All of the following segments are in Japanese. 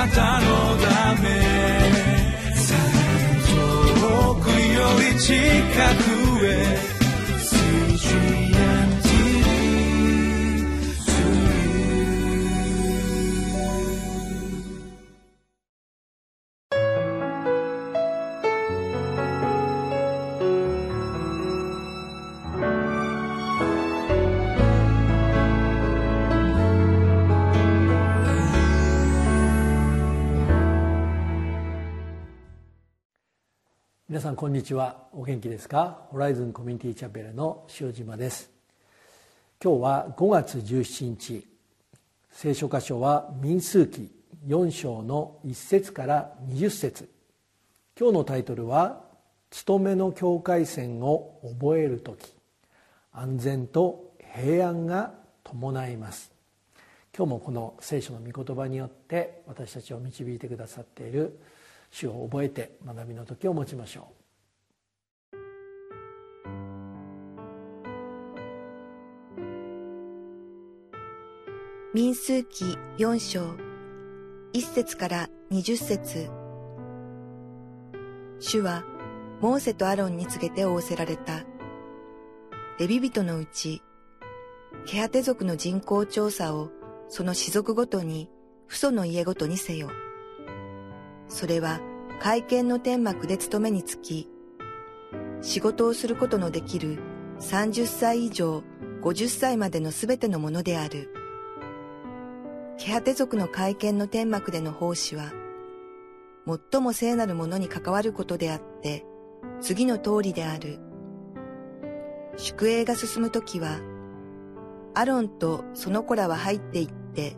なたのため。遠くより近く。皆さんこんにちは。お元気ですか？ホライズンコミュニティチャペルの塩島です。今日は5月17日。聖書箇所は民数記4章の1節から20節。今日のタイトルは「勤めの境界線を覚える時。安全と平安が伴います」今日もこの聖書の御言葉によって私たちを導いてくださっている主を覚えて学びの時を持ちましょう民数記4章1節から20節主はモーセとアロンに告げて仰せられた。レビ人のうち、ケハテ族の人口調査をその氏族ごとに、父祖の家ごとにせよ。それは会見の天幕で勤めにつき、仕事をすることのできる30歳以上50歳までのすべてのものである。ケハテ族の会見の天幕での奉仕は、最も聖なるものに関わることであって、次の通りである。宿営が進むときは、アロンとその子らは入っていって、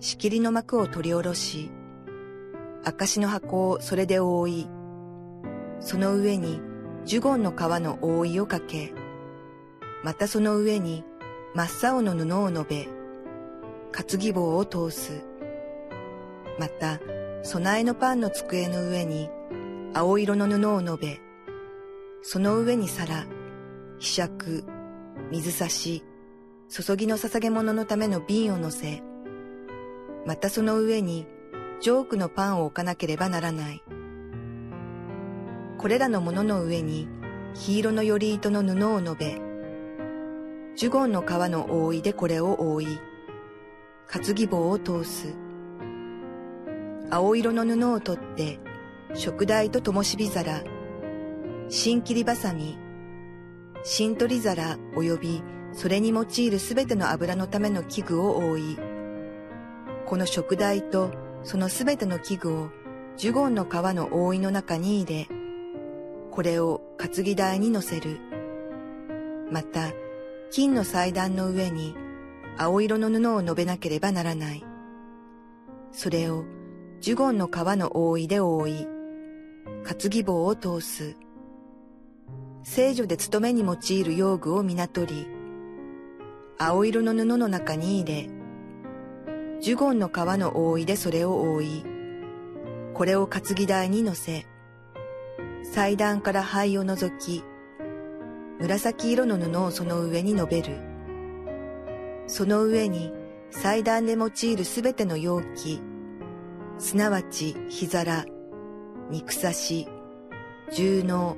仕切りの幕を取り下ろし、証の箱をそれで覆い、その上にジュゴンの皮の覆いをかけ、またその上に真っ青の布を述べ、担ぎ棒を通す。また、備えのパンの机の上に青色の布を述べ、その上に皿、ひしゃく、水差し、注ぎの捧げ物のための瓶を乗せ、またその上にジョークのパンを置かなければならない。これらのものの上に黄色のより糸の布を述べ、ジュゴンの皮の覆いでこれを覆い、担ぎ棒を通す。青色の布を取って、食台と灯火皿、新切りばさみ、新取り皿及びそれに用いるすべての油のための器具を覆い、この食台とそのすべての器具をジュゴンの皮の覆いの中に入れ、これを担ぎ台に乗せる。また、金の祭壇の上に青色の布を述べなければならない。それをジュゴンの皮の覆いで覆い、担ぎ棒を通す。聖女で勤めに用いる用具をみなとり、青色の布の中に入れ、ジュゴンの皮の覆いでそれを覆い、これを担ぎ台に乗せ、祭壇から灰を除き、紫色の布をその上に述べる。その上に祭壇で用いるすべての容器、すなわち火皿、肉刺し、重能、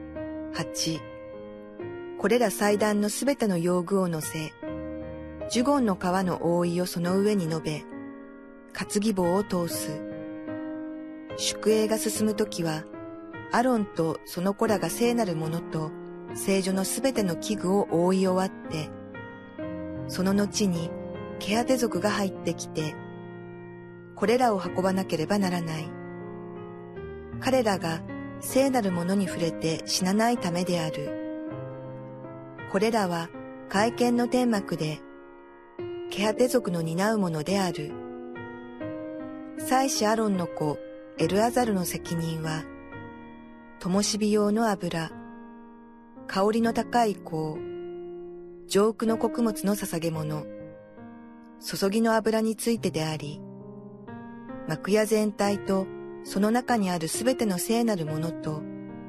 鉢、これら祭壇のすべての用具を乗せ、ジュゴンの皮の覆いをその上に述べ、担ぎ棒を通す。宿営が進むときは、アロンとその子らが聖なるものと聖女のすべての器具を覆い終わって、その後にケアテ族が入ってきて、これらを運ばなければならない。彼らが聖なるものに触れて死なないためである。これらは会見の天幕で、ケハテ族の担うものである。祭司アロンの子エルアザルの責任は、灯火用の油、香りの高い香、上空の穀物の捧げ物、注ぎの油についてであり、幕屋全体とその中にあるすべての聖なるものと、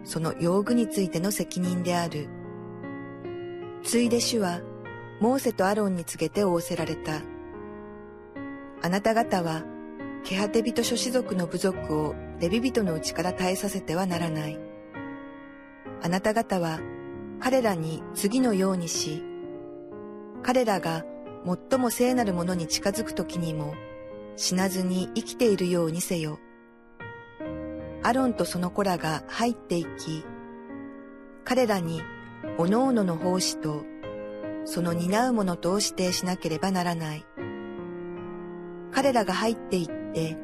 その用具についての責任である。ついで主は、モーセとアロンに告げて仰せられた。あなた方は、ケハテ人諸氏族の部族をレビ人のうちから絶えさせてはならない。あなた方は彼らに次のようにし、彼らが最も聖なるものに近づくときにも死なずに生きているようにせよ。アロンとその子らが入っていき、彼らにおのおの奉仕とその担うものとを指定しなければならない。彼らが入っていって、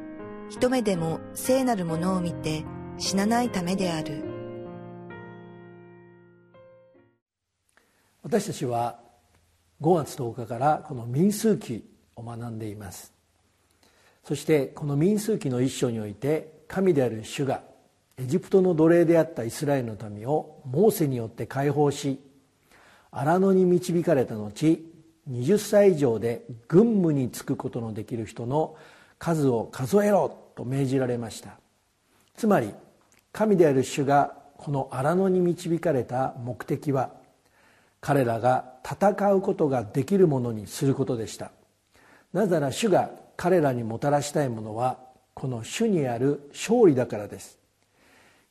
一目でも聖なるものを見て死なないためである。私たちは5月10日からこの民数記を学んでいますそしてこの民数記の一章において神である主がエジプトの奴隷であったイスラエルの民をモーセによって解放し荒野に導かれた後20歳以上で軍務に就くことのできる人の数を数えろと命じられました。つまり神である主がこの荒野に導かれた目的は彼らが戦うことができるものにすることでした。なぜなら主が彼らにもたらしたいものはこの主にある勝利だからです。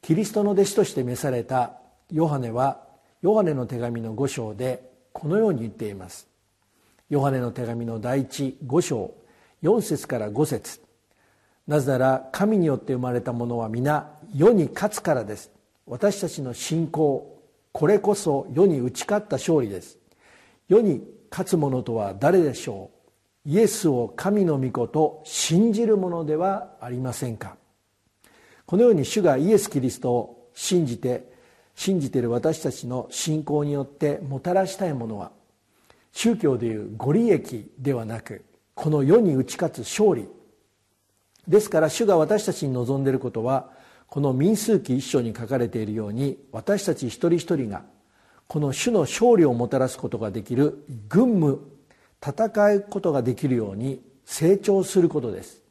キリストの弟子として召されたヨハネはヨハネの手紙の5章でこのように言っています。ヨハネの手紙の第一5章4節から5節。なぜなら神によって生まれたものは皆世に勝つからです。私たちの信仰これこそ世に打ち勝った勝利です。世に勝つ者とは誰でしょう。イエスを神の御子と信じるものではありませんか。このように主がイエス・キリストを信じて信じている私たちの信仰によってもたらしたいものは宗教でいうご利益ではなくこの世に打ち勝つ勝利。ですから主が私たちに望んでいることはこの民数記一章に書かれているように私たち一人一人がこの主の勝利をもたらすことができる軍務戦うことができるように成長することです。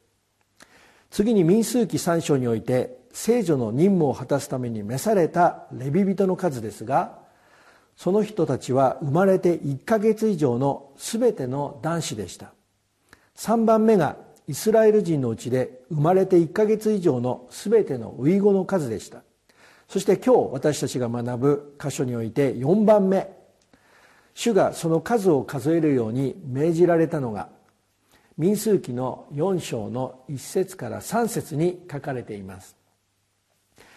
次に民数記三章において聖女の任務を果たすために召されたレビ人の数ですがその人たちは生まれて1ヶ月以上の全ての男子でした。3番目がイスラエル人のうちで生まれて1ヶ月以上の全ての遺語の数でした。そして今日私たちが学ぶ箇所において4番目。主がその数を数えるように命じられたのが民数記の4章の1節から3節に書かれています。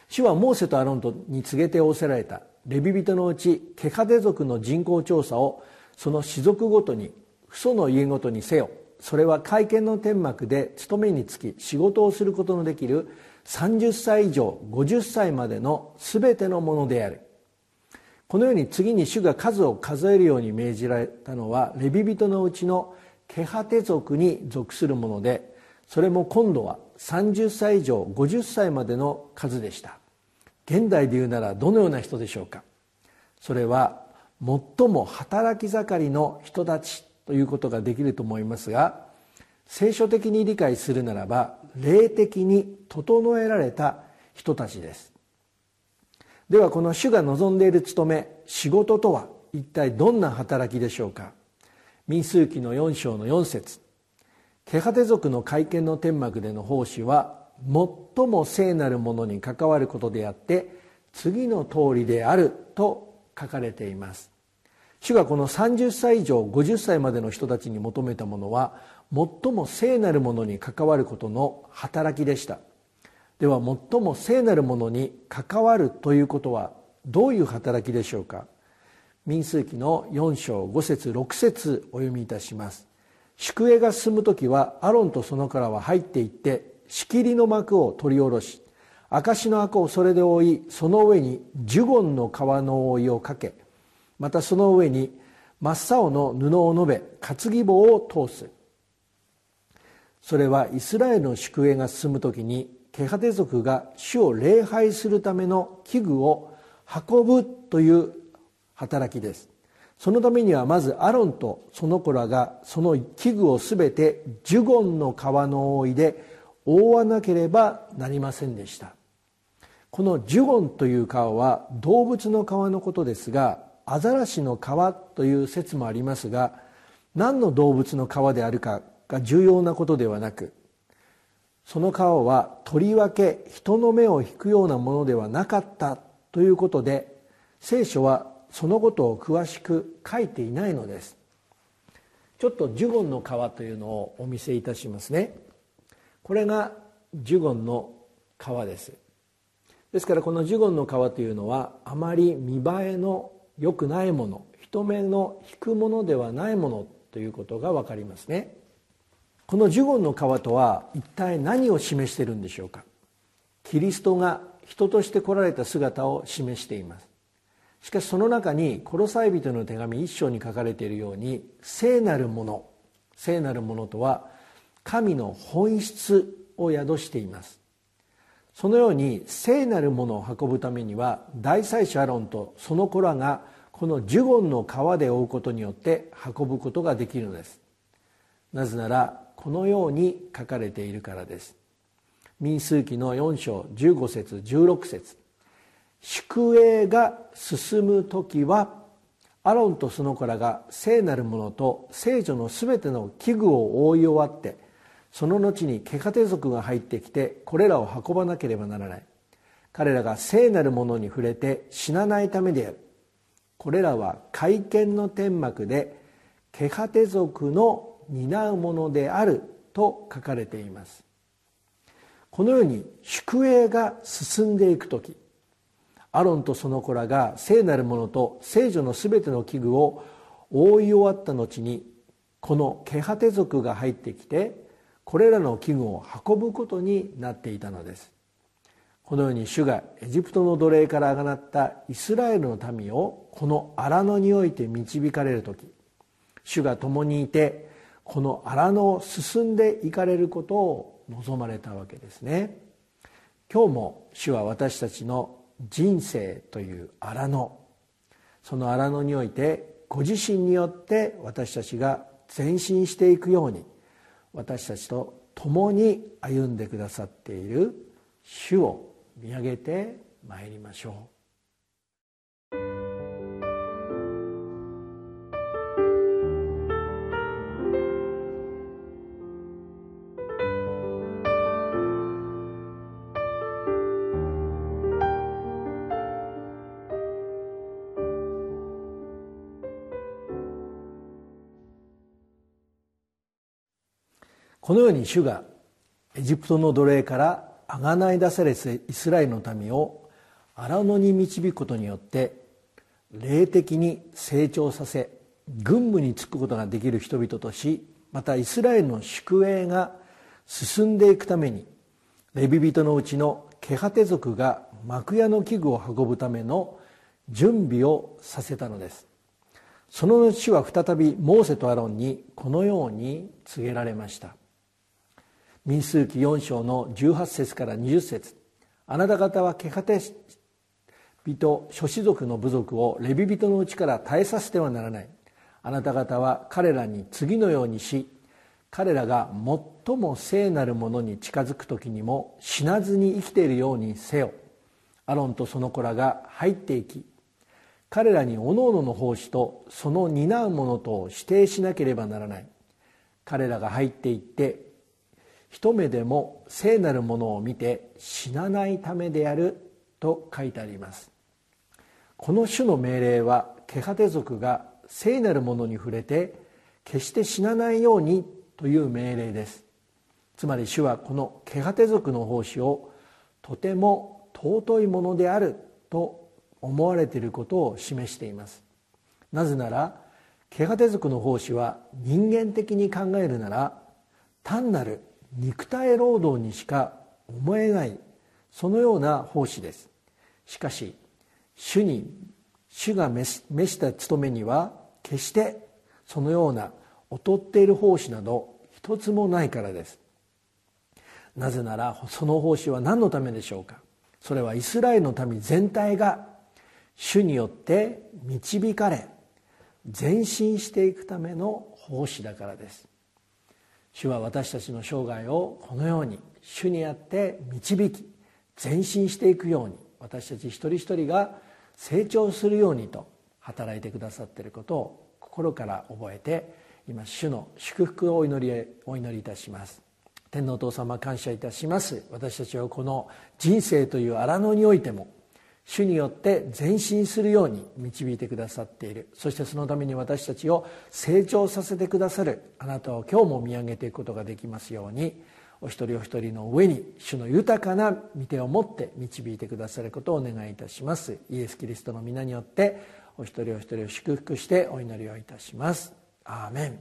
主はモーセとアロントに告げて仰せられた。レビ人のうちケカデ族の人口調査をその氏族ごとに父祖の家ごとにせよ。それは会見の天幕で勤めにつき仕事をすることのできる30歳以上50歳までの全てのものである。このように次に主が数を数えるように命じられたのはレビ人のうちのケハテ族に属するものでそれも今度は30歳以上50歳までの数でした。現代で言うならどのような人でしょうか。それは最も働き盛りの人たち。ということができると思いますが聖書的に理解するならば霊的に整えられた人たちです。ではこの主が望んでいる務め仕事とは一体どんな働きでしょうか。民数記の4章の4節。ケハテ族の会見の天幕での奉仕は最も聖なるものに関わることであって次の通りであると書かれています。主がこの30歳以上50歳までの人たちに求めたものは最も聖なるものに関わることの働きでした。では最も聖なるものに関わるということはどういう働きでしょうか？民数記の4章5節6節お読みいたします。宿営が進む時はアロンとそのからは入っていって仕切りの幕を取り下ろし証の箱をそれで覆いその上にジュゴンの皮の覆いをかけまたその上に真っ青の布を述べ担ぎ棒を通す。それはイスラエルの宿営が進む時にケハテ族が主を礼拝するための器具を運ぶという働きです。そのためにはまずアロンとその子らがその器具を全てジュゴンの皮の覆いで覆わなければなりませんでした。このジュゴンという皮は動物の皮のことですがアザラシの皮という説もありますが何の動物の皮であるかが重要なことではなくその皮はとりわけ人の目を引くようなものではなかったということで聖書はそのことを詳しく書いていないのです。ちょっとジュゴンの皮というのをお見せいたしますね。これがジュゴンの皮です。ですからこのジュゴンの皮というのはあまり見栄えの良くないもの人目の引くものではないものということが分かりますね。このジュゴンの皮とは一体何を示しているんでしょうか。キリストが人として来られた姿を示しています。しかしその中にコロサイ人の手紙一章に書かれているように聖なるもの聖なるものとは神の本質を宿しています。そのように聖なるものを運ぶためには大祭司アロンとその子らがこのジュゴンの川で覆うことによって運ぶことができるのです。なぜならこのように書かれているからです。民数記の4章15節16節。宿営が進む時はアロンとその子らが聖なるものと聖女のすべての器具を覆い終わってその後にケカテ族が入ってきてこれらを運ばなければならない。彼らが聖なるものに触れて死なないためである。これらは会見の天幕でケカテ族の担うものである。と書かれています。このように宿営が進んでいく時アロンとその子らが聖なるものと聖女のすべての器具を覆い終わった後にこのケハテ族が入ってきてこれらの器具を運ぶことになっていたのです。このように主がエジプトの奴隷からあがなったイスラエルの民をこの荒野において導かれる時主が共にいてこの荒野を進んでいかれることを望まれたわけですね。今日も主は私たちの人生という荒野その荒野においてご自身によって私たちが前進していくように私たちと共に歩んでくださっている主を見上げてまいりましょう。このように主がエジプトの奴隷からあがない出されイスラエルの民を荒野に導くことによって霊的に成長させ軍務に就くことができる人々としまたイスラエルの宿営が進んでいくためにレビ人のうちのケハテ族が幕屋の器具を運ぶための準備をさせたのです。その後は再びモーセとアロンにこのように告げられました。民数記4章の18節から20節。あなた方はケカテ人諸子族の部族をレビ人のうちから絶えさせてはならないあなた方は彼らに次のようにし彼らが最も聖なるものに近づく時にも死なずに生きているようにせよアロンとその子らが入っていき彼らにおのおのの奉仕とその担うものとを指定しなければならない彼らが入っていって一目でも聖なるものを見て死なないためであると書いてあります。この種の命令はケハテ族が聖なるものに触れて決して死なないようにという命令です。つまり主はこのケハテ族の奉仕をとても尊いものであると思われていることを示しています。なぜならケハテ族の奉仕は人間的に考えるなら単なる肉体労働にしか思えないそのような奉仕です。しかし主に主が召した務めには決してそのような劣っている奉仕など一つもないからです。なぜならその奉仕は何のためでしょうか。それはイスラエルの民全体が主によって導かれ前進していくための奉仕だからです。主は私たちの生涯をこのように主にあって導き前進していくように私たち一人一人が成長するようにと働いてくださっていることを心から覚えて今主の祝福をお祈りお祈りいたします天皇お父様感謝いたします私たちはこの人生という荒野においても主によって前進するように導いてくださっている。そしてそのために私たちを成長させてくださる。あなたを今日も見上げていくことができますように。お一人お一人の上に主の豊かな御手を持って導いてくださることをお願いいたします。イエス・キリストの皆によってお一人お一人を祝福してお祈りをいたします。アーメン。